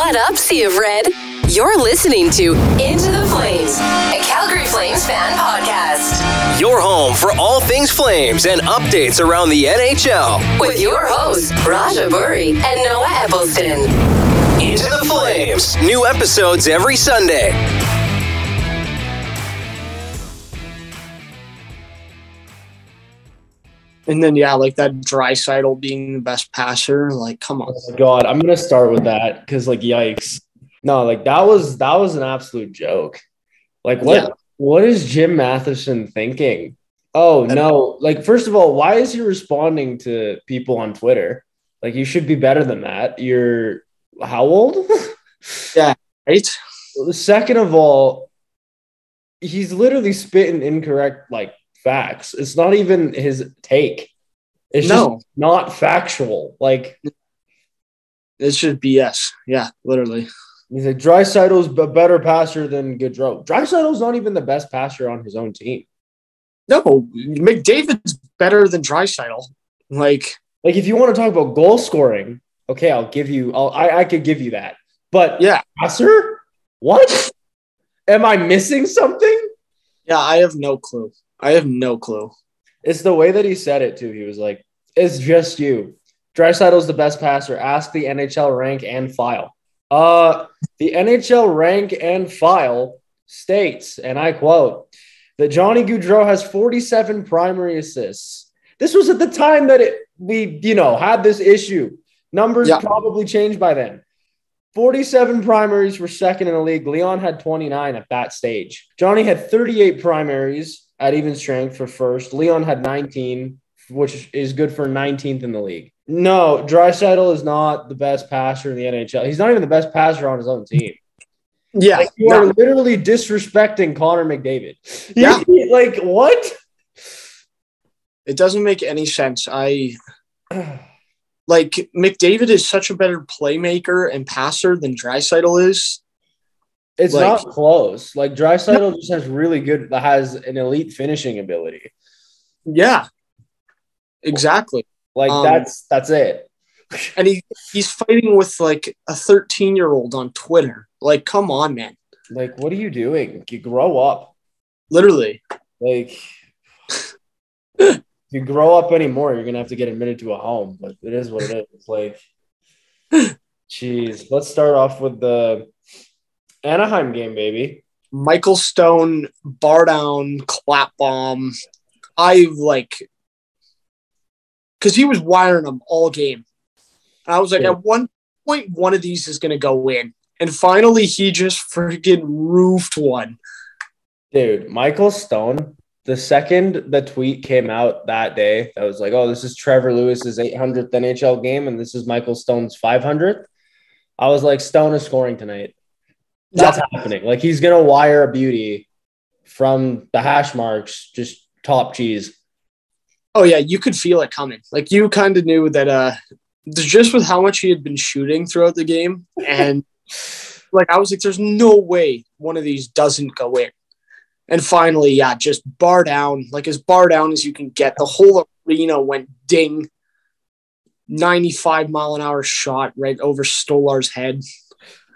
What up, Sea of Red? You're listening to Into the Flames, a Calgary Flames fan podcast. Your home for all things Flames and updates around the NHL. With your hosts, Raja Boury and Noah Eppleston. Into the Flames. New episodes every Sunday. And then yeah, like that Draisaitl being the best passer, like come on. Oh god, I'm gonna start with that because like yikes. No, like that was that was an absolute joke. Like what Yeah. what is Jim Matheson thinking? Oh no, like first of all, why is he responding to people on Twitter? Like you should be better than that. You're how old? Yeah, right? Second of all, he's literally spitting incorrect like facts. It's not even his take. It's No. just not factual. Like It's just BS. Yeah, literally. He's like Draisaitl's a better passer than Gaudreau. Draisaitl's not even the best passer on his own team. No, McDavid's better than Draisaitl. Like, Like if you want to talk about goal scoring, okay, I'll give you. I'll, I I could give you that. But yeah, passer, what? Am I missing something? yeah, I have no clue. I have no clue. It's the way that he said it too. He was like, "It's just you. Draisaitl's the best passer. Ask the NHL rank and file." Uh, the NHL rank and file states, and I quote, that Johnny Gaudreau has 47 primary assists. This was at the time that it we you know had this issue. Numbers Yeah. probably changed by then. 47 primaries were second in the league. Leon had 29 at that stage. Johnny had 38 primaries at even strength for first. Leon had 19, which is good for 19th in the league. No, Draisaitl is not the best passer in the NHL. He's not even the best passer on his own team. Yeah, Like, you no, are literally disrespecting Connor McDavid. Yeah. like what? it doesn't make any sense. I like McDavid is such a better playmaker and passer than Draisaitl is. It's Like- not close. Like Draisaitl just has really good has an elite finishing ability. Yeah, exactly. Like Um, that's that's it. And he he's fighting with like a 13 year old on Twitter. Like, come on, man. Like what are you doing? You grow up. Literally. Like if you grow up anymore, you're gonna have to get admitted to a home. But it is what it is. It's like, jeez. Let's start off with the Anaheim game, baby. Michael Stone, bar down, clap bomb. I like because he was wiring them all game. I was like, Yeah. at one point, one of these is going to go in. And finally, he just freaking roofed one. Dude, Michael Stone. The second the tweet came out that day, I was like, "Oh, this is Trevor Lewis's 800th NHL game, and this is Michael Stone's 500th." I was like, "Stone is scoring tonight. That's happening. Like he's gonna wire a beauty from the hash marks, just top cheese." Oh, yeah, you could feel it coming. Like, you kind of knew that, uh, just with how much he had been shooting throughout the game. And, like, I was like, there's no way one of these doesn't go in. And finally, yeah, just bar down, like as bar down as you can get. The whole arena went ding. 95 mile an hour shot right over Stolarz's head.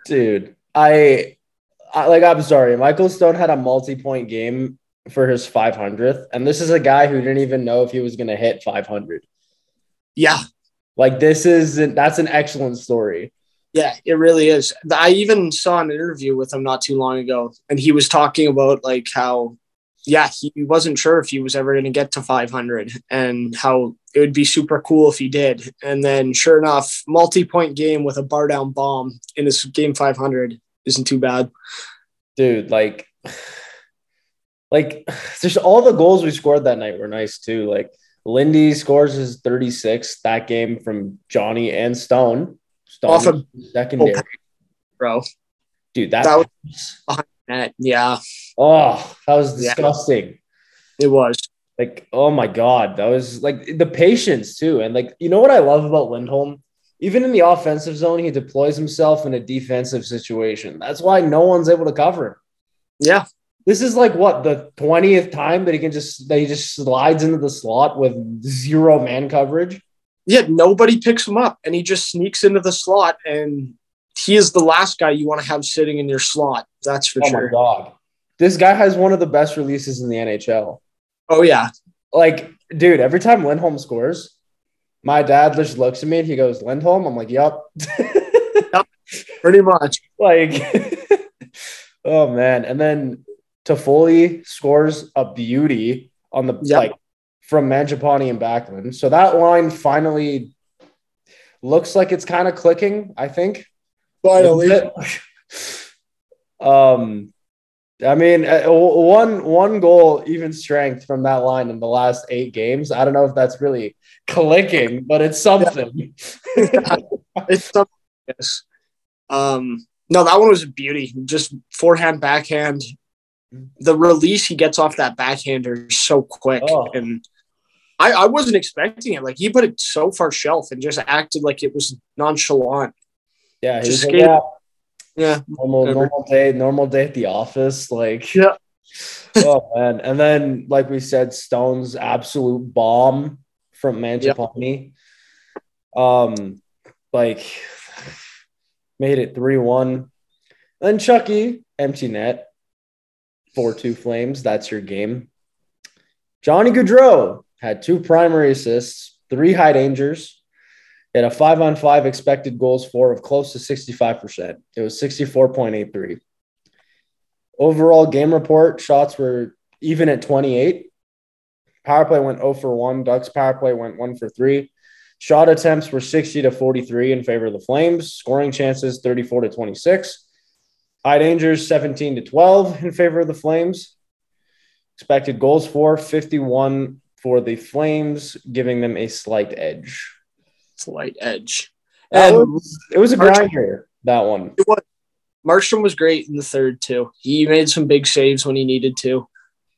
Dude, I, I like. I'm sorry. Michael Stone had a multi-point game for his 500th, and this is a guy who didn't even know if he was gonna hit 500. Yeah, Like this is that's an excellent story. yeah, it really is. I even saw an interview with him not too long ago, and he was talking about like how, yeah, he wasn't sure if he was ever going to get to 500 and how it would be super cool if he did. And then, sure enough, multi point game with a bar down bomb in his game 500 isn't too bad. Dude, like like just all the goals we scored that night were nice too. Like Lindy scores his 36 that game from Johnny and Stone. Stone Off a- secondary. Bro, Dude, that, That That- yeah, oh, that was Yeah. disgusting. it was. Like, oh my god, that was like the patience too. And like, you know what I love about Lindholm? Even in the offensive zone, he deploys himself in a defensive situation. That's why no one's able to cover him. Yeah, This is like what the twentieth time that he can just that he just slides into the slot with zero man coverage. yeah, nobody picks him up, and he just sneaks into the slot, and he is the last guy you want to have sitting in your slot. That's for Oh sure. my god. This guy has one of the best releases in the NHL. Oh yeah, Like, dude, every time Lindholm scores, my dad just looks at me and he goes, Lindholm? I'm like, yup. pretty much. like, oh man. And then Toffoli scores a beauty on the Yep. like from Mangiapane and Backlund. So that line finally looks like it's kind of clicking, I think. Finally. um, I mean, uh, one one goal, even strength from that line in the last eight games. I don't know if that's really clicking, but it's something. It's something. Yes. Um, no, that one was a beauty. Just forehand, backhand. The release he gets off that backhander is so quick, Oh. and I, I wasn't expecting it. Like he put it so far shelf and just acted like it was nonchalant. Yeah, Just was like, skate- yeah, normal normal day, normal day at the office. Like, Yeah. oh man. And then, like we said, Stone's absolute bomb from Mangiapane. Um, like made it three one. Then Chucky empty net, four two Flames. That's your game. Johnny Gaudreau had two primary assists, three high dangers, and a five on five expected goals for of close to 65%. It was 64.83. Overall game report shots were even at 28. Power play went 0 for 1. Ducks power play went 1 for 3. Shot attempts were 60 to 43 in favor of the Flames. Scoring chances 34 to 26. High dangers 17 to 12 in favor of the Flames. Expected goals for 51 for the Flames, giving them a slight edge. Slight edge. And was- it was a grinder, that one. it was, Markstrom was great in the third too. He made some big saves when he needed to.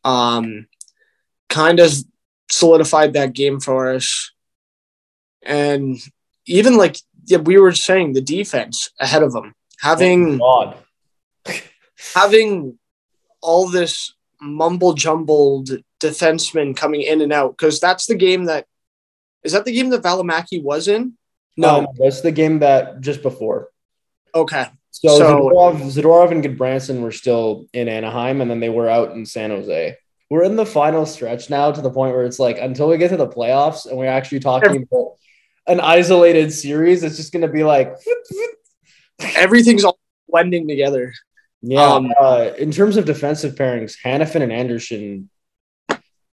Um, kind of solidified that game for us. And even like yeah, we were saying, the defense ahead of them, having God. having all this mumble jumbled defensemen coming in and out because that's the game that is that the game that Valimaki was in. No, Um, that's the game that just before. okay, So, So- Zadorov, Zadorov and Gudbranson were still in Anaheim, and then they were out in San Jose. We're in the final stretch now to the point where it's like until we get to the playoffs and we're actually talking about an isolated series, it's just going to be like, everything's all blending together. yeah. Um, uh, in terms of defensive pairings, Hanifin and Andersson,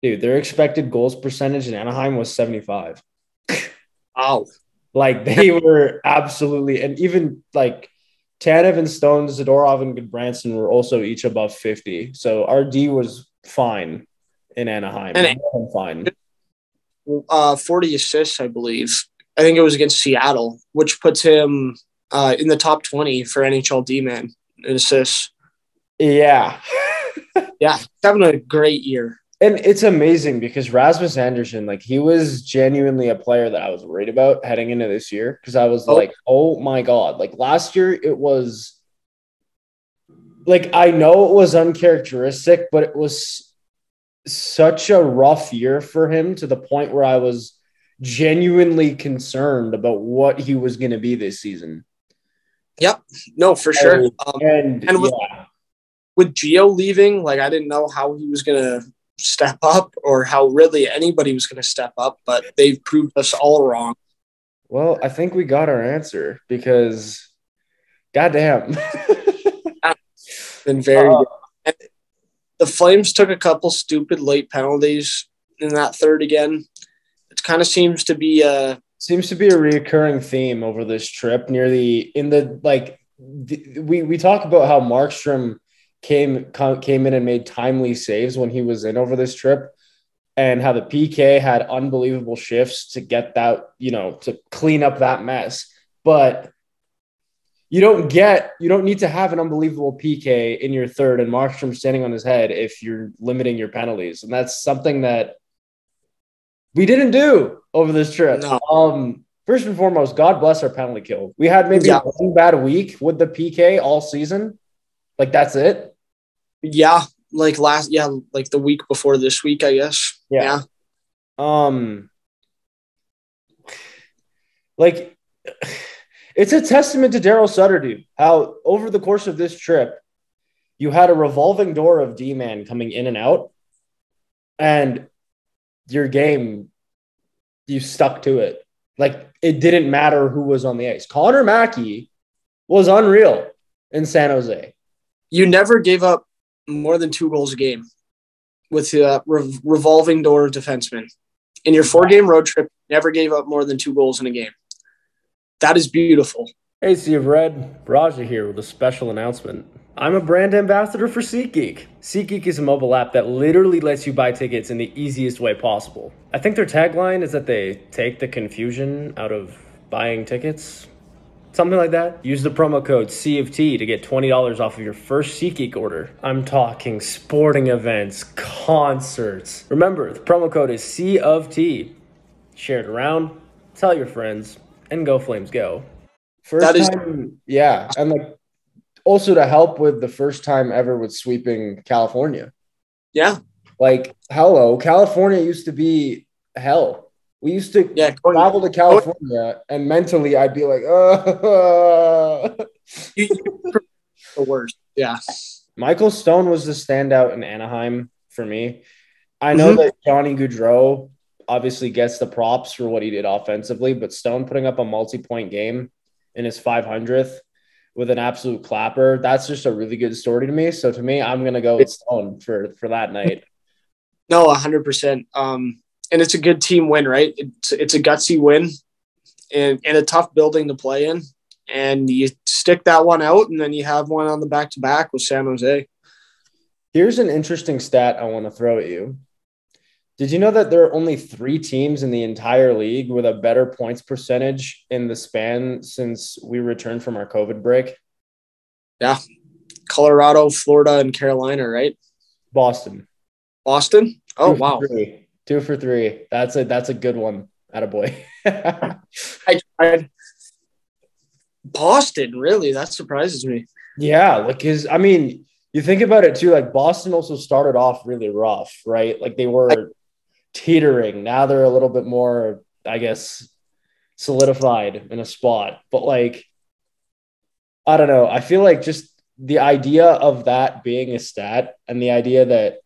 dude, their expected goals percentage in Anaheim was 75. Wow. Like they were absolutely, and even like Tanev and Stone, Zadorov and Gudbranson were also each above 50. So RD was fine in Anaheim. And- fine. uh, 40 assists, I believe. I think it was against Seattle, which puts him uh, in the top 20 for NHL D man in assists. Yeah. Yeah, having a great year. And it's amazing because Rasmus Andersson, like he was genuinely a player that I was worried about heading into this year because I was Oh. like, oh my God. Like last year, it was like I know it was uncharacteristic, but it was such a rough year for him to the point where I was genuinely concerned about what he was going to be this season. Yep, no, for sure. Oh. Um, And, And with- yeah, with Gio leaving, like I didn't know how he was going to step up or how really anybody was going to step up, but they've proved us all wrong. well, I think we got our answer because goddamn. Been very Uh, good. The Flames took a couple stupid late penalties in that third again. It kind of seems to be a seems to be a recurring theme over this trip near the in the like the, we we talk about how Markstrom came came in and made timely saves when he was in over this trip and how the PK had unbelievable shifts to get that you know to clean up that mess but you don't get you don't need to have an unbelievable PK in your third and Markstrom standing on his head if you're limiting your penalties and that's something that we didn't do over this trip. No. Um, first and foremost, God bless our penalty kill. We had maybe Yeah. one bad week with the PK all season. Like that's it. Yeah, like last yeah, like the week before this week, I guess. Yeah. Um, like it's a testament to Daryl Sutter, dude. How over the course of this trip, you had a revolving door of D man coming in and out, and your game, you stuck to it. Like it didn't matter who was on the ice. Connor Mackey was unreal in San Jose. You never gave up more than two goals a game with the re- revolving door of defensemen. In your four game road trip, never gave up more than two goals in a game. That is beautiful. Hey, Sea of Red, Raja here with a special announcement. I'm a brand ambassador for SeatGeek. SeatGeek is a mobile app that literally lets you buy tickets in the easiest way possible. I think their tagline is that they take the confusion out of buying tickets. Something like that. Use the promo code CFT to get $20 off of your first SeatGeek order. I'm talking sporting events, concerts. Remember, the promo code is C of T. Share it around, tell your friends, and go Flames go. First That is- time, yeah, and like also to help with the first time ever with sweeping California. Yeah. Like, hello, California used to be hell. We used to Yeah. Travel to California, and mentally I'd be like, "Oh, you, the worst. Yeah. Michael Stone was the standout in Anaheim for me. I know Mhm. that Johnny Gaudreau obviously gets the props for what he did offensively, but Stone putting up a multi-point game in his 500th with an absolute clapper, that's just a really good story to me. So to me, I'm gonna go with Stone for for that night. No, hundred percent. And it's a good team win, right? It's it's a gutsy win, and in a tough building to play in, and you stick that one out, and then you have one on the back to back with San Jose. Here's an interesting stat I want to throw at you. Did you know that there are only three teams in the entire league with a better points percentage in the span since we returned from our COVID break? Yeah. Colorado, Florida, and Carolina, right? Boston. Boston. Oh, wow! three. Two for three. That's a that's a good one. At a boy. I tried. Boston, really? That surprises me. yeah, like his. I mean, you think about it too. Like Boston also started off really rough, right? Like they were teetering. Now they're a little bit more, I guess, solidified in a spot. But like, I don't know. I feel like just the idea of that being a stat and the idea that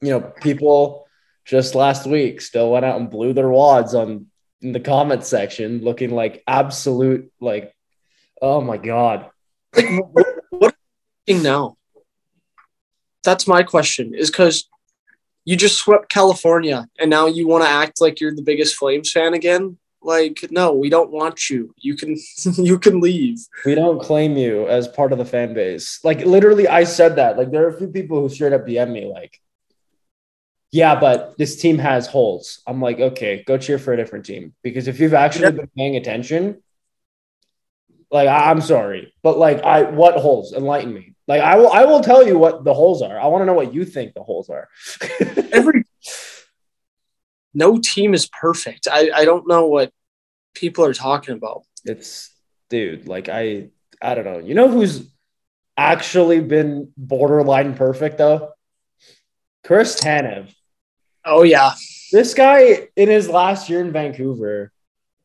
you know people just last week still went out and blew their wads on in the comment section looking like absolute like oh my god Like, what, what now? That's my question. Is because you just swept California, and now you want to act like you're the biggest Flames fan again? Like, no, we don't want you. You can you can leave. we don't claim you as part of the fan base like literally i said that like there are a few people who straight up dm me like yeah but this team has holes i'm like okay go cheer for a different team because if you've actually been paying attention like I- i'm sorry but like i what holes enlighten me like i will i will tell you what the holes are i want to know what you think the holes are Every no team is perfect. I, I don't know what people are talking about. It's dude, like I I don't know. You know who's actually been borderline perfect though? Chris Tanev. Oh yeah. This guy in his last year in Vancouver.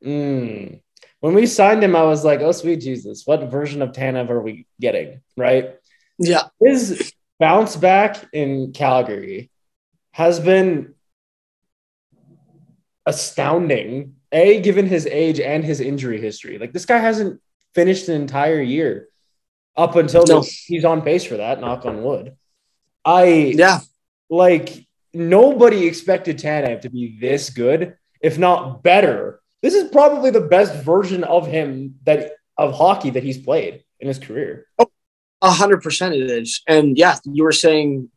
mm, when we signed him, I was like, oh sweet Jesus, what version of Tanev are we getting? Right? Yeah. His bounce back in Calgary has been astounding. A, given his age and his injury history. Like this guy hasn't finished an entire year up until No. he's on pace for that, knock on wood. I Yeah. like nobody expected Tanev to be this good, if not better. This is probably the best version of him that of hockey that he's played in his career. A hundred percent it is. And yeah, you were saying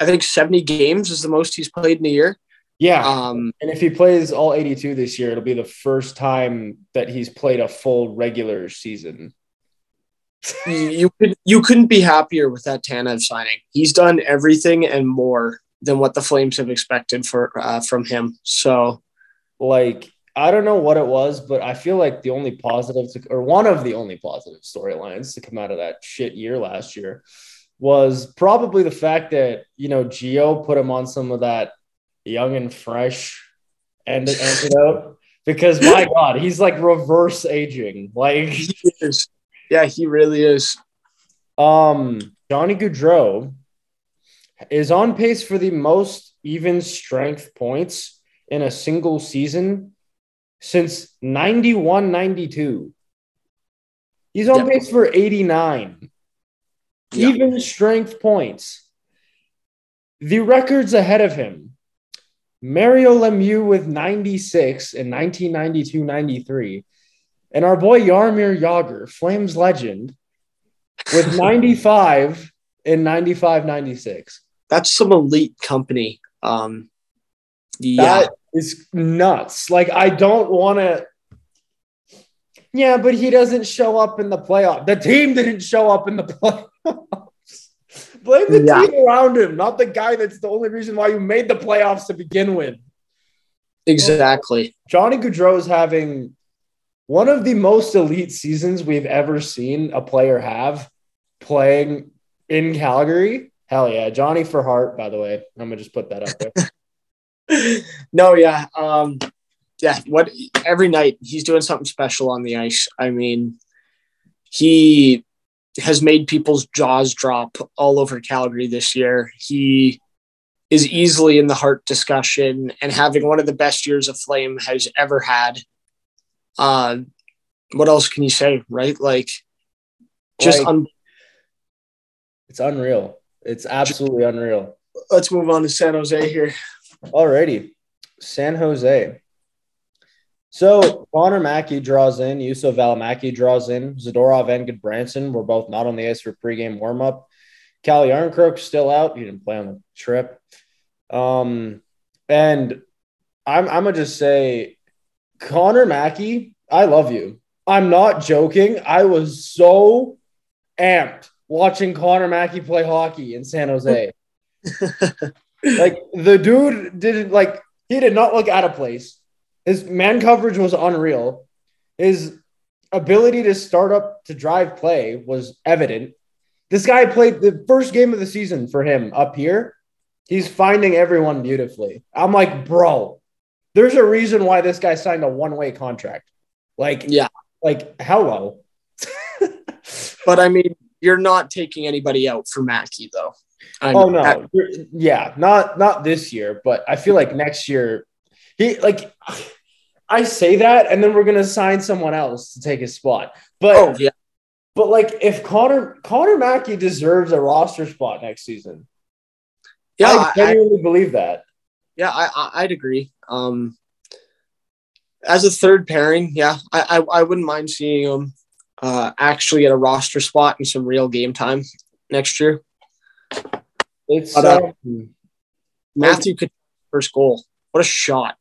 I think 70 games is the most he's played in a year. Yeah. Um and if he plays all 82 this year, it'll be the first time that he's played a full regular season. you, you could you couldn't be happier with that Tanev signing. He's done everything and more than what the Flames have expected for uh, from him. So Like, I don't know what it was, but I feel like the only positive to, or one of the only positive storylines to come out of that shit year last year was probably the fact that, you know, Geo put him on some of that young and fresh and antidote because my God, he's like reverse aging. Like, He is. Yeah, he really is. um, Johnny Gaudreau is on pace for the most even strength points in a single season since 91 92. He's on Yep. pace for 89 Yeah. even strength points. The records ahead of him Mario Lemieux with 96 in 1992 93, and our boy Jaromir Jagr, Flames legend, with 95 in 95 96. That's some elite company. Um, yeah, That is nuts. Like, I don't want to. Yeah, but he doesn't show up in the playoff. The team didn't show up in the playoffs. Blame the Yeah. team around him, not the guy that's the only reason why you made the playoffs to begin with. exactly. Johnny Gaudreau is having one of the most elite seasons we've ever seen a player have playing in Calgary. Hell yeah. Johnny for heart, by the way. I'm going to just put that up there. no, yeah, um, yeah. What every night he's doing something special on the ice. I mean, he has made people's jaws drop all over Calgary this year. He is easily in the heart discussion and having one of the best years a Flame has ever had. Uh, what else can you say, right? Like, just Like- un- It's unreal. It's absolutely unreal. let's move on to San Jose here. Alrighty. San Jose. So Connor Mackey draws in, Juuso Valimaki draws in, Zadorov and Gudbranson were both not on the ice for pregame warmup. Calle Jarnkrok's still out. He didn't play on the trip. Um, and I'm I'm gonna just say, Connor Mackey, I love you. I'm not joking. I was so amped watching Connor Mackey play hockey in San Jose. like the dude didn't like he did not look out of place. His man coverage was unreal. His ability to start up to drive play was evident. This guy played the first game of the season for him up here. He's finding everyone beautifully. I'm like, bro, there's a reason why this guy signed a one-way contract. Like, Yeah. like hello. But I mean, you're not taking anybody out for Mackey, though. I Oh no, yeah, not not this year, but I feel like next year, he like I say that, and then we're gonna sign someone else to take his spot. But oh yeah, but like if Connor Connor Mackey deserves a roster spot next season, yeah, I I, I, genuinely believe that. yeah. I, I, I'd agree. Um, as a third pairing, yeah, I, I, I wouldn't mind seeing him uh, actually get a roster spot and some real game time next year. It's But, uh, um, Matthew could first goal. What a shot!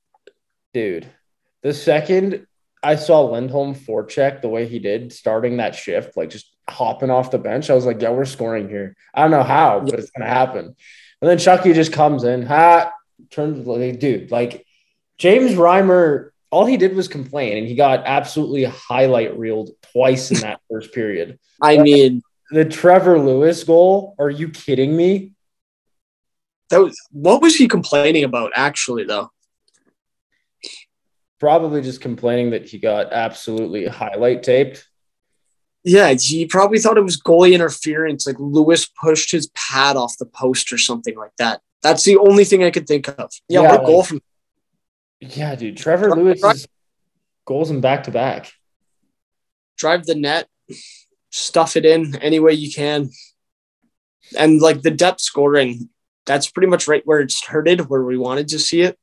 dude. The second I saw Lindholm forecheck the way he did, starting that shift, like just hopping off the bench, I was like, yeah, we're scoring here. I don't know how, but it's gonna happen. And then Chucky just comes in, ha, turns like, dude, like James Reimer, all he did was complain, and he got absolutely highlight reeled twice in that first period. I mean, The Trevor Lewis goal, are you kidding me? that was what was he complaining about? Actually, though, Probably just complaining that he got absolutely highlight taped. yeah, he probably thought it was goalie interference. Like Lewis pushed his pad off the post or something like that. That's the only thing I could think of. Yeah, Yeah, what a goal from Yeah, dude. Trevor Lewis is goals in back to back. drive the net, stuff it in any way you can. And like the depth scoring, that's pretty much right where it started, where we wanted to see it.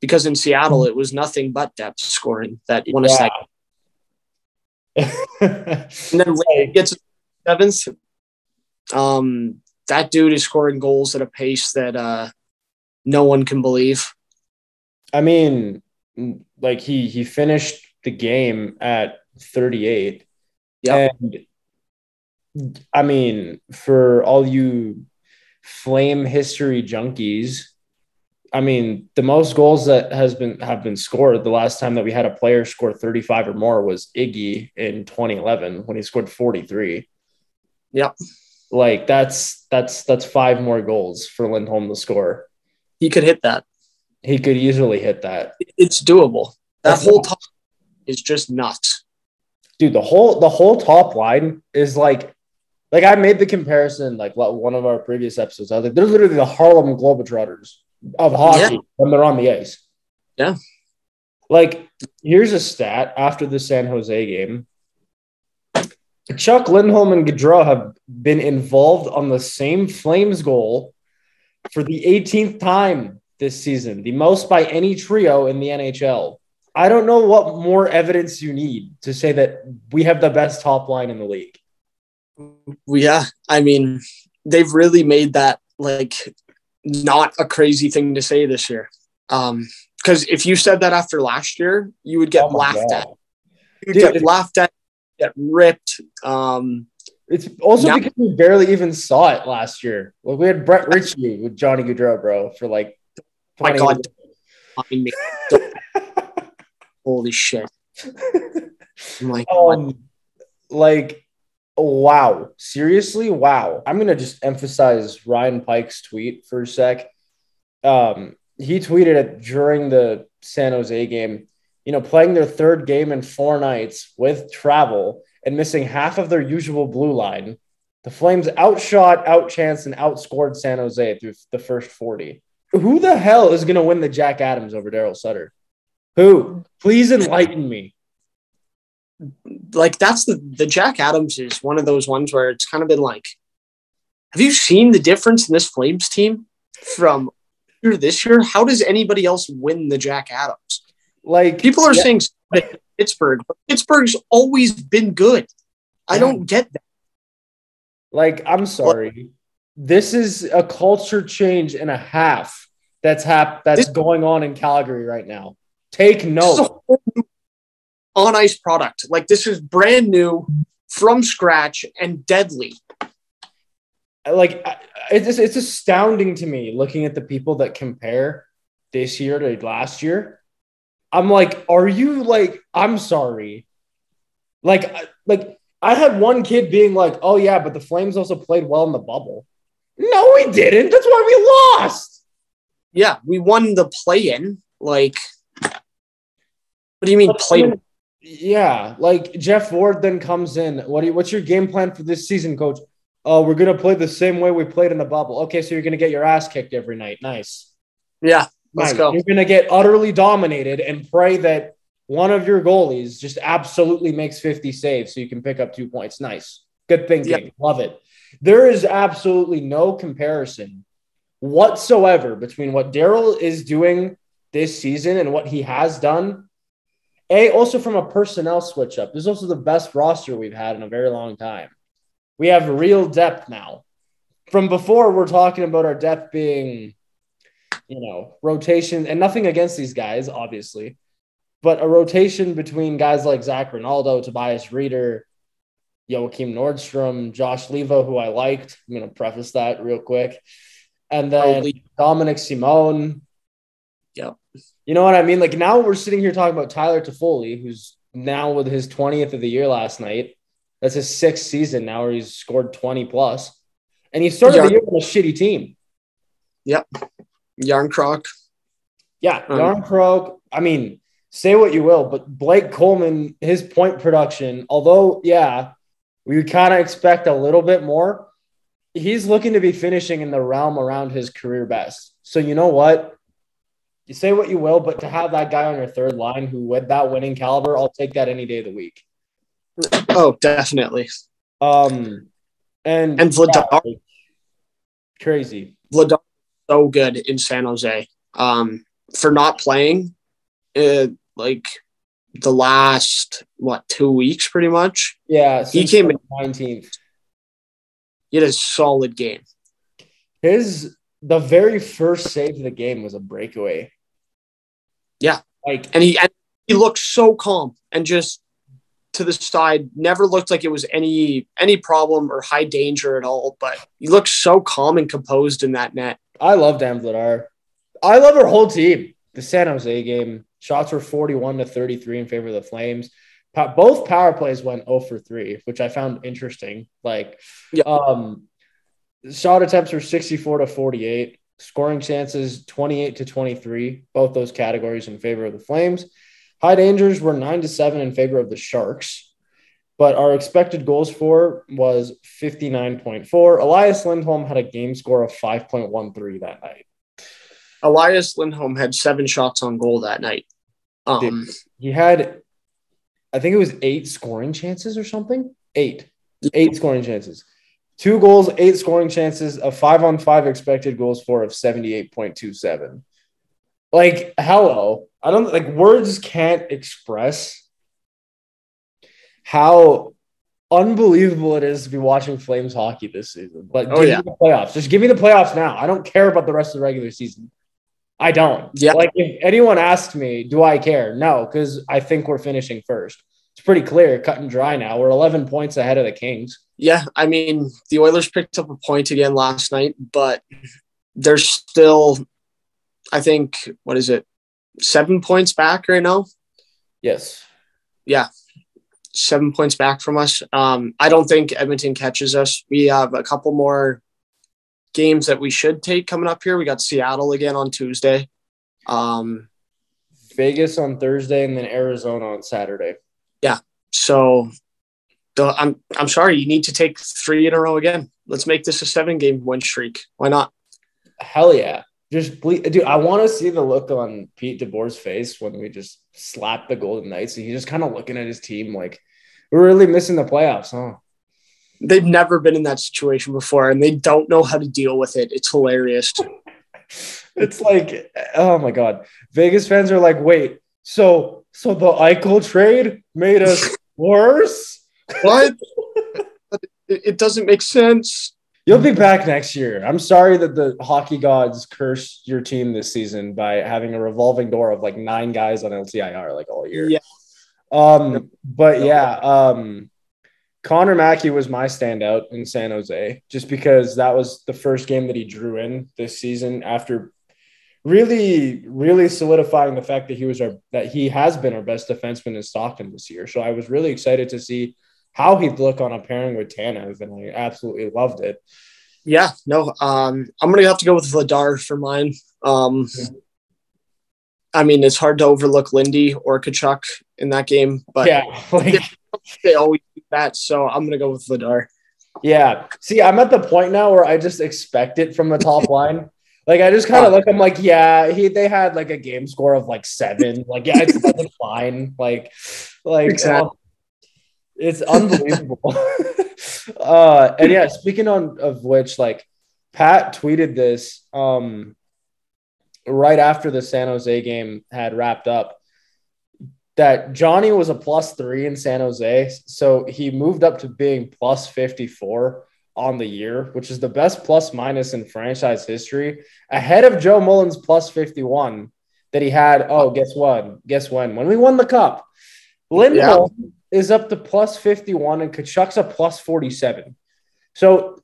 Because in Seattle, it was nothing but depth scoring that won us that. And then gets seventh. Um, that dude is scoring goals at a pace that uh, no one can believe. I mean, like he he finished the game at 38. Yeah. And I mean, for all you flame history junkies, I mean, the most goals that has been have been scored the last time that we had a player score 35 or more was Iggy in 2011 when he scored 43. Yeah. Like that's that's that's five more goals for Lindholm to score. He could hit that. He could easily hit that. It's doable. That whole top is just nuts. dude the whole the whole top line is like like i made the comparison like one of our previous episodes i was like they're literally the harlem globetrotters of hockey Yeah. when they're on the ice Yeah. like here's a stat after the san jose game chuck lindholm and Gaudreau have been involved on the same flames goal for the 18th time this season the most by any trio in the nhl I don't know what more evidence you need to say that we have the best top line in the league. Yeah, I mean, they've really made that like not a crazy thing to say this year. Um, because if you said that after last year, you would get Oh laughed God. at. You Dude, get laughed at, get ripped. Um, It's also Now- because we barely even saw it last year. Like we had Brett Ritchie with Johnny Gaudreau, bro, for like. My God, holy shit! Like, um, like, wow, seriously, wow. I'm gonna just emphasize Ryan Pike's tweet for a sec. Um, he tweeted it during the San Jose game. You know, playing their third game in four nights with travel and missing half of their usual blue line. The Flames outshot, outchanced, and outscored San Jose through the first 40. Who the hell is going to win the Jack Adams over Daryl Sutter? Who? Please enlighten me. like that's the the Jack Adams is one of those ones where it's kind of been like, have you seen the difference in this Flames team from here this year? How does anybody else win the Jack Adams? Like People are Yeah. saying Pittsburgh, but Pittsburgh's always been good. I don't get that. Like, I'm sorry. This is a culture change and a half that's hap- that's This- going on in Calgary right now. Take This is a note. on ice product. Like this is brand new from scratch and deadly. Like, it's it's astounding to me looking at the people that compare this year to last year. I'm like, are you like? I'm sorry. Like, like I had one kid being like, "Oh yeah, but the Flames also played well in the bubble." No, we didn't. That's why we lost. Yeah, we won the play-in. Like, what do you mean play-in? Yeah, like Geoff Ward then comes in. What do you, what's your game plan for this season, coach? Oh, we're gonna play the same way we played in the bubble. Okay, so you're gonna get your ass kicked every night. Nice. Yeah, let's Nice. go. You're gonna get utterly dominated and pray that one of your goalies just absolutely makes 50 saves so you can pick up two points. Nice. Good thinking. Yeah. Love it. There is absolutely no comparison whatsoever between what Daryl is doing this season and what he has done. A, also from a personnel switch up. This is also the best roster we've had in a very long time. We have real depth now. From before, we're talking about our depth being, you know, rotation and nothing against these guys, obviously, but a rotation between guys like Zac Rinaldo, Tobias Rieder, Joakim Nordstrom, Josh Leivo, who I liked. I'm going to preface that real quick. And then. Dominic Simone. Yep. You know what I mean? Like now we're sitting here talking about Tyler Toffoli, who's now with his 20th of the year last night. That's his sixth season now where he's scored 20 plus. And he started Yeah. the year on a shitty team. Jarnkrok. Yeah, Um, Jarnkrok. I mean, say what you will, but Blake Coleman, his point production, although, yeah, we kind of expect a little bit more, he's looking to be finishing in the realm around his career best. So, you know what? You say what you will, but to have that guy on your third line who with that winning caliber, I'll take that any day of the week. Oh, definitely. Um, and And Vladar, yeah, like, crazy. Vladar, so good in San Jose. Um, for not playing, uh, like the last what two weeks, pretty much. Yeah, He came in- 19th. He had a solid game. His the very first save of the game was a breakaway. Yeah. Like and he and he looked so calm and just to the side never looked like it was any any problem or high danger at all but he looked so calm and composed in that net I love Dan Vladar. I love our whole team. The San Jose game, shots were 41 to 33 in favor of the Flames. Both power plays went 0 for 3, which I found interesting. Like, Yeah. um, shot attempts were 64 to 48, scoring chances 28 to 23, both those categories in favor of the Flames. High dangers were nine to seven in favor of the Sharks, but our expected goals for was 59.4. Elias Lindholm had a game score of 5.13 that night. Elias Lindholm had seven shots on goal that night. Um, He had, I think it was eight scoring chances or something. Eight, eight scoring chances. Two goals, eight scoring chances, a five on five expected goals for of 78.27. Like, hello. I don't like words can't express how unbelievable it is to be watching Flames hockey this season. But Oh, give yeah. me the playoffs. Just give me the playoffs now. I don't care about the rest of the regular season. I don't. Yeah. Like if anyone asked me, do I care? No, because I think we're finishing first. It's pretty clear, cut and dry now. We're 11 points ahead of the Kings. yeah, I mean, the Oilers picked up a point again last night, but they're still, I think, what is it, seven points back right now? Yes. Yeah, Seven points back from us. Um, I don't think Edmonton catches us. We have a couple more games that we should take coming up here. We got Seattle again on Tuesday. Um, Vegas on Thursday and then Arizona on Saturday. Yeah. So the, I'm I'm sorry, you need to take three in a row again. Let's make this a seven game win streak. Why not? Hell yeah. Just ble- dude, I want to see the look on Pete DeBoer's face when we just slap the Golden Knights. And he's just kind of looking at his team like we're really missing the playoffs, huh? They've never been in that situation before, and they don't know how to deal with it. It's hilarious. It's like, oh my god. Vegas fans are like, wait, so so the Eichel trade made us worse? what? it, it doesn't make sense. You'll be back next year. I'm sorry that the hockey gods cursed your team this season by having a revolving door of like nine guys on LTIR like all year. Yeah. Um, but yeah, um, Connor Mackey was my standout in San Jose just because that was the first game that he drew in this season after really, really solidifying the fact that he was our that he has been our best defenseman in Stockton this year. So I was really excited to see how he'd look on a pairing with Tanev, and I absolutely loved it. Yeah, no. Um, I'm gonna have to go with Vladar for mine. Um, I mean, it's hard to overlook Lindy or Tkachuk in that game, but yeah, like they always that. So I'm gonna go with Vladar. yeah. See, I'm at the point now where I just expect it from the top line. Like I just kind of look, I'm like, yeah, he they had like a game score of like seven. Like, yeah, it's fine. Like, like Exactly. oh, it's unbelievable. uh, and yeah, speaking on of which, like Pat tweeted this um right after the San Jose game had wrapped up that Johnny was a plus three in San Jose. So he moved up to being plus 54 on the year, which is the best plus minus in franchise history, ahead of Joe Mullen's plus 51 that he had. Oh, guess what? Guess when? When we won the cup. Lindholm is up to plus 51 and Tkachuk's a plus 47. So,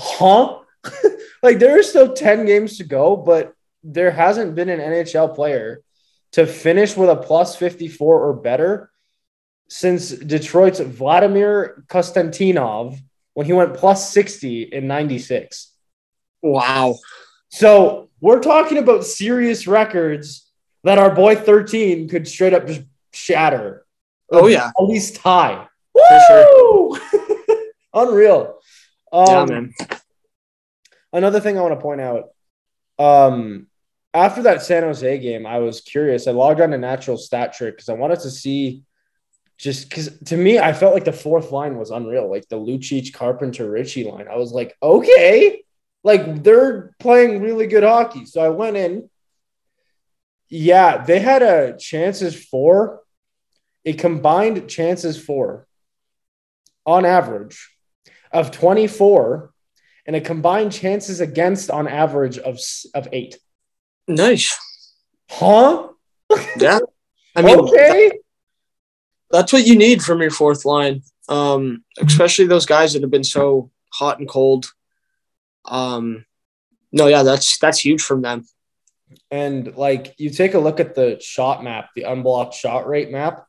huh? like there are still 10 games to go, but there hasn't been an NHL player to finish with a plus 54 or better since Detroit's Vladimir Konstantinov when he went plus 60 in 96. Wow. So we're talking about serious records that our boy 13 could straight up just shatter. Oh yeah. At least tie. For sure. Woo! Unreal. Um, yeah, man. another thing I want to point out. Um, after that San Jose game, I was curious. I logged on to Natural Stat Trick because I wanted to see just because to me, I felt like the fourth line was unreal, like the Lucic, Carpenter, Ritchie line. I was like, okay, like they're playing really good hockey. So I went in. Yeah, they had a chances for a combined chances for on average of 24 and a combined chances against on average of of 8. Nice. Huh? Yeah. I mean, okay. that's what you need from your fourth line. Um, especially those guys that have been so hot and cold. Um, no, yeah, that's that's huge from them. And like you take a look at the shot map, the unblocked shot rate map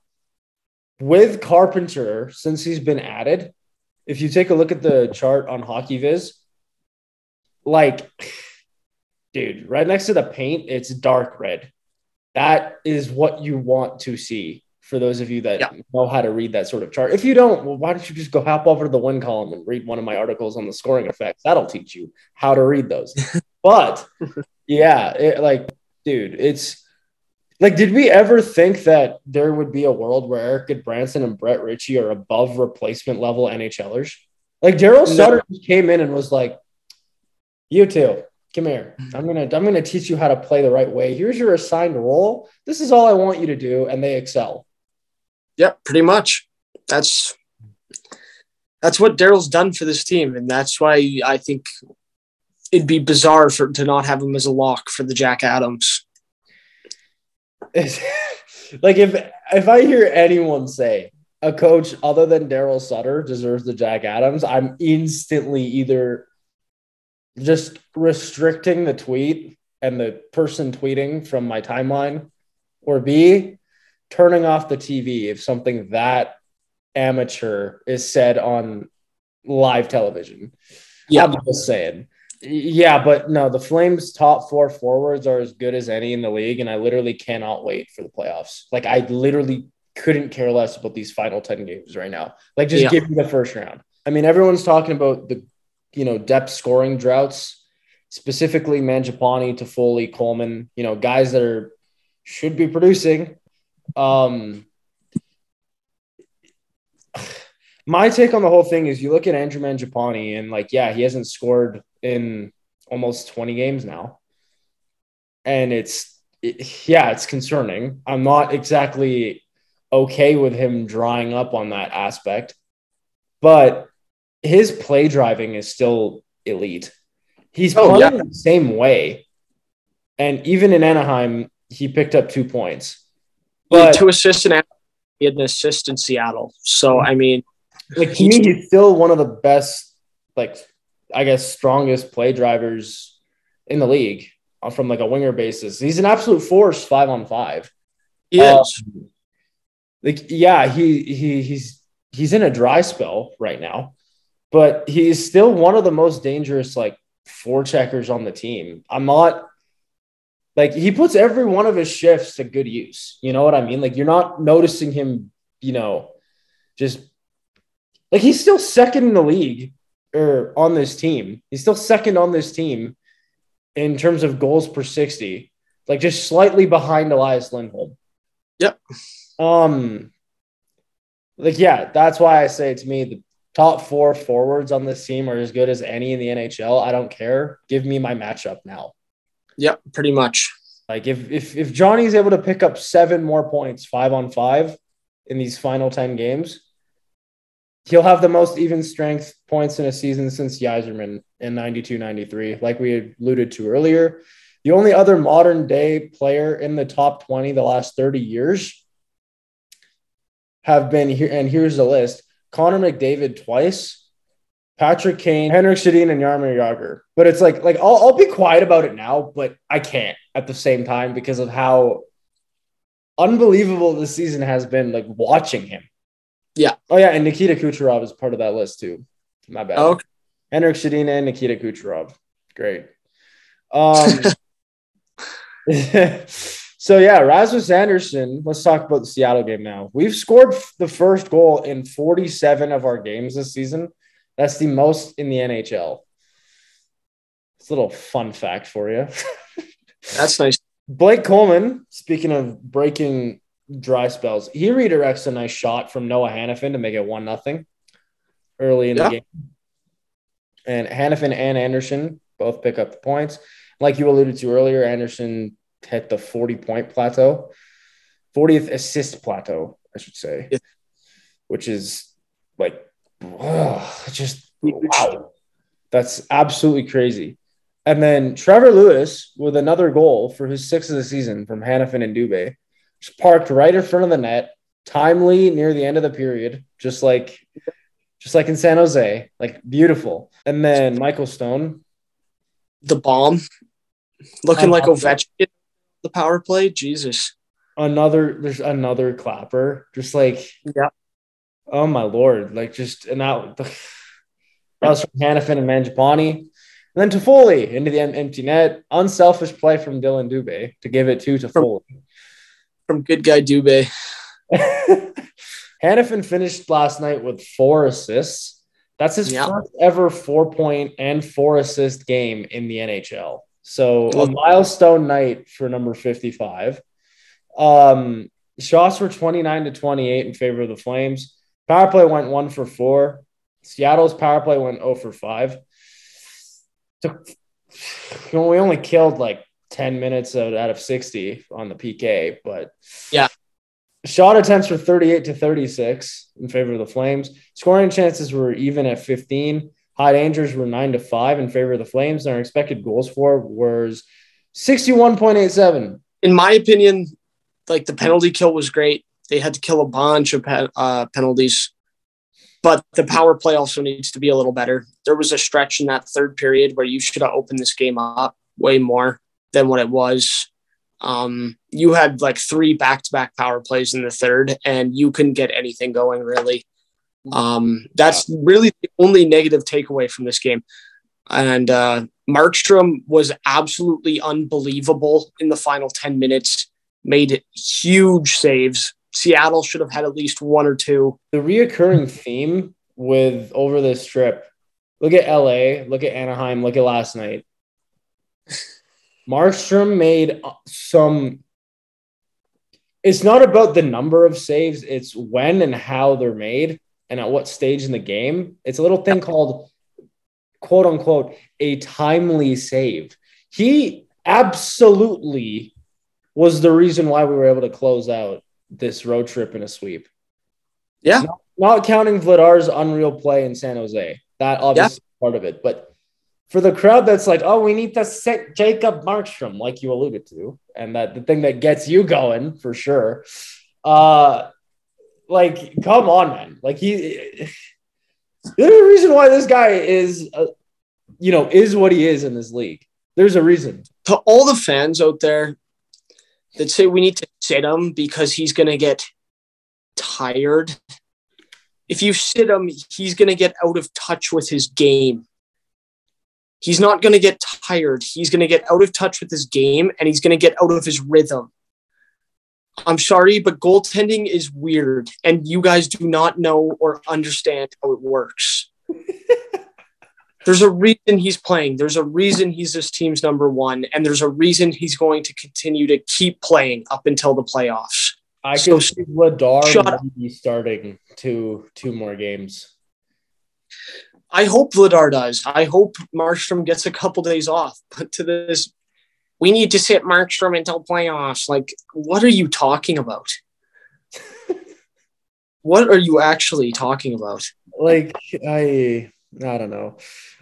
with Carpenter since he's been added. If you take a look at the chart on Hockey Viz, like, dude, right next to the paint, it's dark red. that is what you want to see for those of you that Yeah. know how to read that sort of chart. If you don't, well, why don't you just go hop over to the win column and read one of my articles on the scoring effects? That'll teach you how to read those. but yeah, it, like, dude, it's like, did we ever think that there would be a world where Erik Gudbranson and Brett Ritchie are above replacement level NHLers? Like Daryl. Sutter just came in and was like, "You two, come here. Mm. I'm gonna I'm gonna teach you how to play the right way. Here's your assigned role. This is all I want you to do," and they excel. Yep, pretty much. That's that's what Daryl's done for this team, and that's why I think it'd be bizarre for to not have him as a lock for the Jack Adams. Like if if I hear anyone say a coach other than Daryl Sutter deserves the Jack Adams, I'm instantly either just restricting the tweet and the person tweeting from my timeline, or B, turning off the TV if something that amateur is said on live television. Yeah. I'm just saying. Yeah, but no, the Flames' top four forwards are as good as any in the league, and I literally cannot wait for the playoffs. Like, I literally couldn't care less about these final 10 games right now. Like, just Yeah. give me the first round. I mean, everyone's talking about the, you know, depth scoring droughts, specifically Mangiapane, Toffoli, Coleman, you know, guys that are should be producing. Um, my take on the whole thing is you look at Andrew Mangiapane and like, yeah, he hasn't scored in almost 20 games now. And it's, it, yeah, it's concerning. I'm not exactly okay with him drying up on that aspect, but his play driving is still elite. He's Oh, playing the same way. And even in Anaheim, he picked up two points. But two assists in Anaheim, he had an assist in Seattle. So I mean, like to me, he's still one of the best, like I guess, strongest play drivers in the league from like a winger basis. He's an absolute force, five on five. he Uh, is. Like, yeah, he he he's he's in a dry spell right now, but he's still one of the most dangerous like four checkers on the team. I'm not like he puts every one of his shifts to good use. You know what I mean? Like you're not noticing him, you know, just like he's still second in the league or on this team. He's still second on this team in terms of goals per 60, like just slightly behind Elias Lindholm. Yep. Um, like yeah, that's why I say to me the top four forwards on this team are as good as any in the NHL. I don't care. Give me my matchup now. Yep, pretty much. Like if if if Johnny's able to pick up seven more points, five on five, in these final ten games, he'll have the most even strength points in a season since Yzerman in 92-93, like we alluded to earlier. The only other modern day player in the top 20 the last 30 years have been here, and here's the list: Connor McDavid twice, Patrick Kane, Henrik Sedin, and Jaromir Jagr. But it's like, like I'll, I'll be quiet about it now, but I can't at the same time because of how unbelievable this season has been. Like watching him. Yeah. Oh yeah, and Nikita Kucherov is part of that list too. My bad. Okay. Henrik Sedin and Nikita Kucherov. Great. Um. so yeah, Rasmus Andersson. Let's talk about the Seattle game now. We've scored the first goal in 47 of our games this season. That's the most in the NHL. It's a little fun fact for you. That's nice. Blake Coleman, speaking of breaking dry spells, he redirects a nice shot from Noah Hanifin to make it one nothing early in Yeah. the game. And Hanifin and Andersson both pick up the points. Like you alluded to earlier, Andersson hit the 40 point plateau, 40th assist plateau, I should say, Yeah. which is like, just wow. That's absolutely crazy. And then Trevor Lewis with another goal for his sixth of the season from Hanifin and Dubé, just parked right in front of the net, timely near the end of the period, just like just like in San Jose, like beautiful. And then Michael Stone, The bomb. Looking like Uh-huh. Ovechkin, the power play. Jesus. another there's another clapper, just like Yeah. oh my lord, like just and that, that was from Hanifin and Mangiapane. And then Toffoli into the empty net. Unselfish play from Dillon Dubé to give it to Toffoli. from good guy Dubé. Hanifin finished last night with four assists. That's his Yeah. first ever four point and four assist game in the NHL. So a milestone night for number 55. Um, shots were 29 to 28 in favor of the Flames. Power play went one for four. Seattle's power play went 0 for 5. Took, we only killed like 10 minutes out, out of 60 on the PK, but Yeah. Shot attempts were 38 to 36 in favor of the Flames. Scoring chances were even at 15. High dangers were 9 to 5 in favor of the Flames. And our expected goals for was 61.87. In my opinion, like the penalty kill was great. They had to kill a bunch of uh, penalties, but the power play also needs to be a little better. There was a stretch in that third period where you should have opened this game up way more than what it was. Um, you had like three back-to-back power plays in the third, and you couldn't get anything going really. Um, that's really the only negative takeaway from this game. And uh, Markstrom was absolutely unbelievable in the final 10 minutes, made huge saves. Seattle should have had at least one or two. The reoccurring theme with over this trip look at LA, look at Anaheim, look at last night. Markstrom made some. It's not about the number of saves, it's when and how they're made and at what stage in the game. It's a little thing called quote unquote a timely save. He absolutely was the reason why we were able to close out this road trip in a sweep. Yeah. Not, not counting Vladar's unreal play in San Jose. That obviously part of it. But for the crowd that's like, oh, we need to set Jacob Markstrom, like you alluded to, and that the thing that gets you going for sure. Uh like, come on, man. Like he there's a reason why this guy is uh, you know, is what he is in this league. There's a reason. To all the fans out there that say we need to sit him because he's going to get tired, if you sit him, he's going to get out of touch with his game. He's not going to get tired. He's going to get out of touch with his game and he's going to get out of his rhythm. I'm sorry, but goaltending is weird and you guys do not know or understand how it works. there's a reason he's playing. There's a reason he's this team's number one, and there's a reason he's going to continue to keep playing up until the playoffs. I So- can see up. maybe starting two two more games. I hope Vladar does. I hope Markstrom gets a couple days off. But to this, we need to sit Markstrom until playoffs. Like, what are you talking about? what are you actually talking about? Like I I don't know.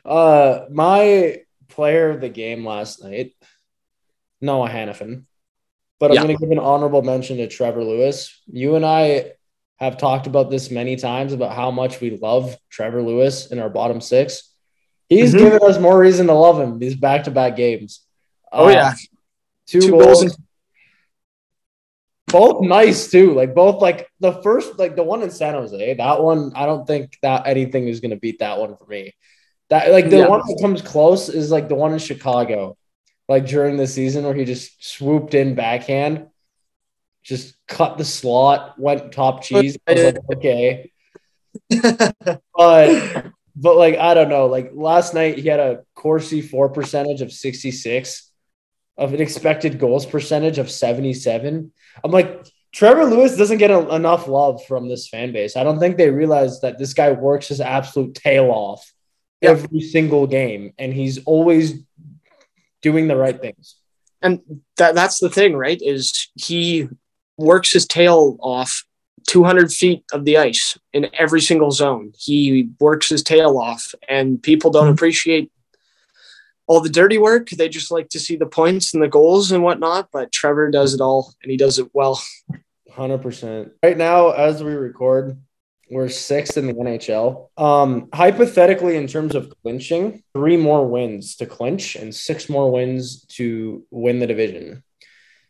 Uh my player of the game last night, Noah Hanifin. But I'm Yeah. gonna give an honorable mention to Trevor Lewis. You and I have talked about this many times about how much we love Trevor Lewis in our bottom six. He's Mhm. given us more reason to love him these back-to-back games. Oh Uh, yeah, two, Two goals, goals both nice too. Like both like the first like the one in San Jose. That one I don't think that anything is gonna beat that one for me. That like the Yeah. one that comes close is like the one in Chicago, like during the season where he just swooped in backhand, just cut the slot, went top cheese. I was like, okay, but but like I don't know. Like last night, he had a Corsi for percentage of sixty six, of an expected goals percentage of seventy seven. I'm like Trevor Lewis doesn't get a, enough love from this fan base. I don't think they realize that this guy works his absolute tail off Yeah. every single game, and he's always doing the right things. and that that's the thing, right? Is he works his tail off 200 feet of the ice in every single zone. He works his tail off, and people don't mm-hmm. appreciate all the dirty work. They just like to see the points and the goals and whatnot. But Trevor does it all, and he does it well. Hundred percent. Right now, as we record, we're sixth in the NHL. Um, hypothetically, in terms of clinching, three more wins to clinch and six more wins to win the division.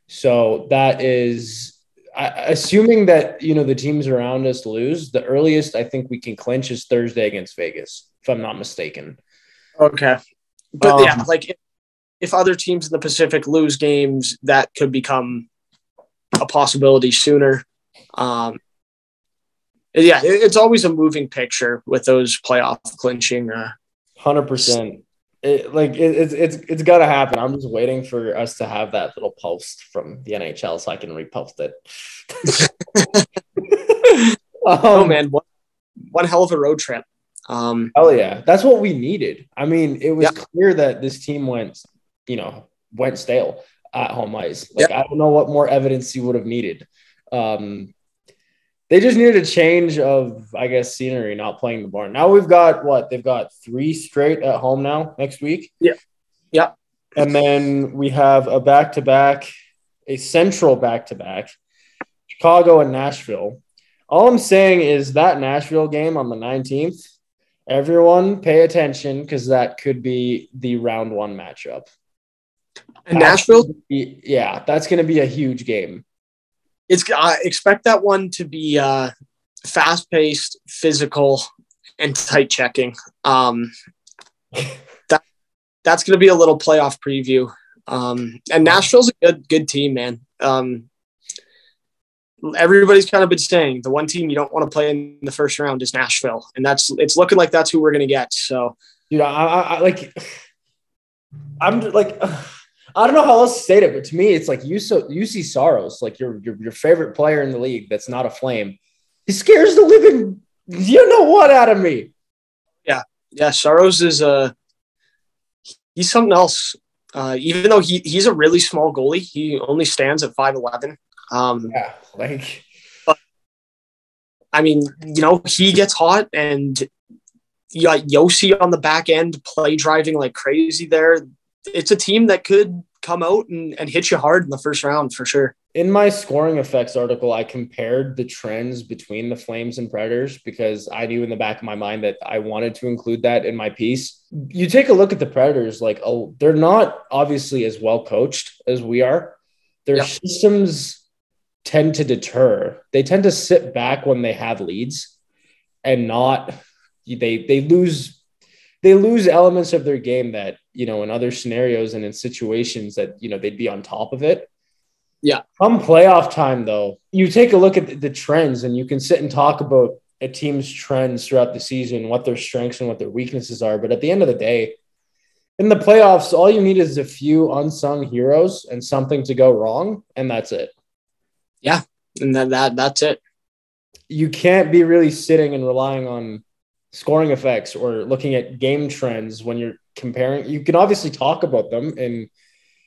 So that is, I, assuming that you know the teams around us lose. The earliest I think we can clinch is Thursday against Vegas, if I'm not mistaken. Okay, but Um, yeah, like if, if other teams in the Pacific lose games, that could become a possibility sooner. Um, yeah, it, it's always a moving picture with those playoff clinching. Uh, Hundred percent. It, like it, it's it's it's gotta happen. I'm just waiting for us to have that little post from the NHL so I can repost it. um, oh man, one, one hell of a road trip. Um, Hell yeah, that's what we needed. I mean, it was Yeah. clear that this team went, you know, went stale at home ice. Like I don't know what more evidence you would have needed. Um, they just needed a change of, I guess, scenery, not playing the barn. Now we've got what they've got three straight at home now next week. Yeah. Yeah. and then we have a back to back, a central back to back, Chicago and Nashville. All I'm saying is that Nashville game on the 19th, everyone pay attention because that could be the round one matchup. and Nashville, Yeah, that's going to be a huge game. it's I expect that one to be uh, fast paced, physical, and tight checking. Um, that that's going to be a little playoff preview. Um, and Nashville's a good good team, man. Um, everybody's kind of been saying the one team you don't want to play in the first round is Nashville, and that's it's looking like that's who we're going to get. So Dude, I, I, I like, I'm like, I don't know how else to state it, but to me, it's like you so you see Saros, like your, your your favorite player in the league that's not a flame. He scares the living you know what out of me. yeah, yeah Saros is uh he's something else. Uh, even though he he's a really small goalie, he only stands at five eleven. Um, Yeah, like But, I mean, you know, he gets hot and you got Josi on the back end play driving like crazy there. It's a team that could come out and, and hit you hard in the first round for sure. in my scoring effects article, I compared the trends between the Flames and Predators because I knew in the back of my mind that I wanted to include that in my piece. You take a look at the Predators, like oh, they're not obviously as well coached as we are. Their Yeah. systems tend to deter. They tend to sit back when they have leads and not they they lose they lose elements of their game that you know in other scenarios and in situations that you know they'd be on top of it Yeah. Come playoff time, though, you take a look at the, the trends and you can sit and talk about a team's trends throughout the season, what their strengths and what their weaknesses are. But at the end of the day, in the playoffs, all you need is a few unsung heroes and something to go wrong, and that's it. Yeah, and then that that's it. You can't be really sitting and relying on scoring effects or looking at game trends when you're comparing. You can obviously talk about them and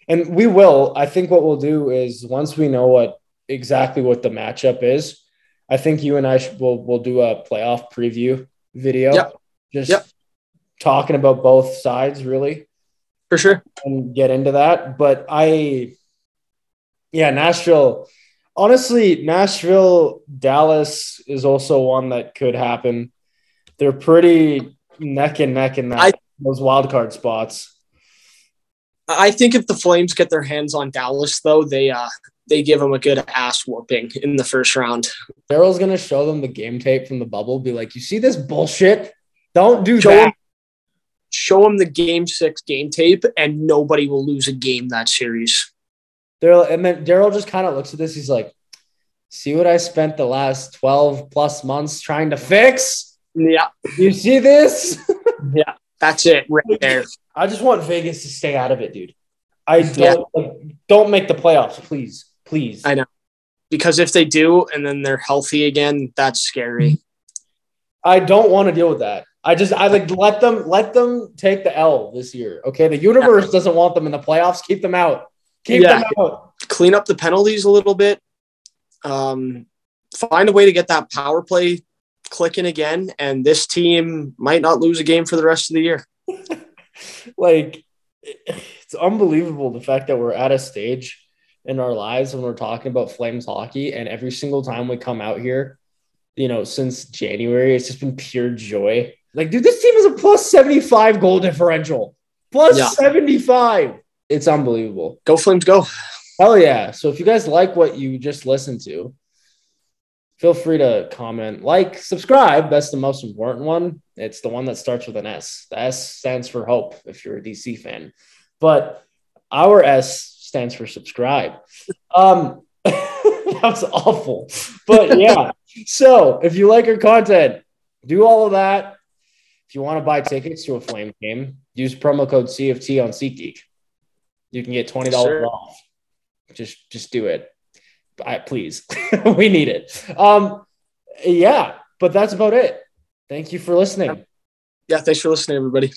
and we will. I think what we'll do is once we know what exactly what the matchup is, I think you and I should, will will do a playoff preview video. Yep. Just Yep. talking about both sides really For sure. and get into that. But I, yeah, Nashville. Honestly, Nashville, Dallas is also one that could happen. They're pretty neck and neck in that I- those wild card spots. I think if the Flames get their hands on Dallas, though, they uh they give them a good ass whooping in the first round. Daryl's gonna show them the game tape from the bubble. Be like, you see this bullshit? Don't do Show that. them, show them the game six game tape, and nobody will lose a game that series. Daryl, and then Daryl just kind of looks at this. He's like, see what I spent the last twelve plus months trying to fix. Yeah, You see this? yeah, that's it right there. I just want Vegas to stay out of it, dude. I don't like, don't make the playoffs, please, please. I- know. Because if they do, and then they're healthy again, that's scary. I don't want to deal with that. I just I like let them let them take the L this year. Okay, the universe doesn't want them in the playoffs. Keep them out. Keep Yeah. them out. Clean up the penalties a little bit. Um, find a way to get that power play clicking again, and this team might not lose a game for the rest of the year. Like it's unbelievable the fact that we're at a stage in our lives when we're talking about Flames hockey, and every single time we come out here, you know, since January, it's just been pure joy. Like, dude, this team is a plus 75 goal differential. Plus Yeah. 75. It's unbelievable. Go Flames, go! Hell yeah. So if you guys like what you just listened to, feel free to comment, like, subscribe. That's the most important one. It's the one that starts with an S. The S stands for hope if you're a DC fan. But our S stands for subscribe. Um that was awful. But yeah. so if you like our content, do all of that. If you want to buy tickets to a Flame game, use promo code CFT on SeatGeek. You can get $20 Sure. off. Just just do it. I, please. we need it. Um yeah, but that's about it. Thank you for listening. Yeah, thanks for listening, everybody.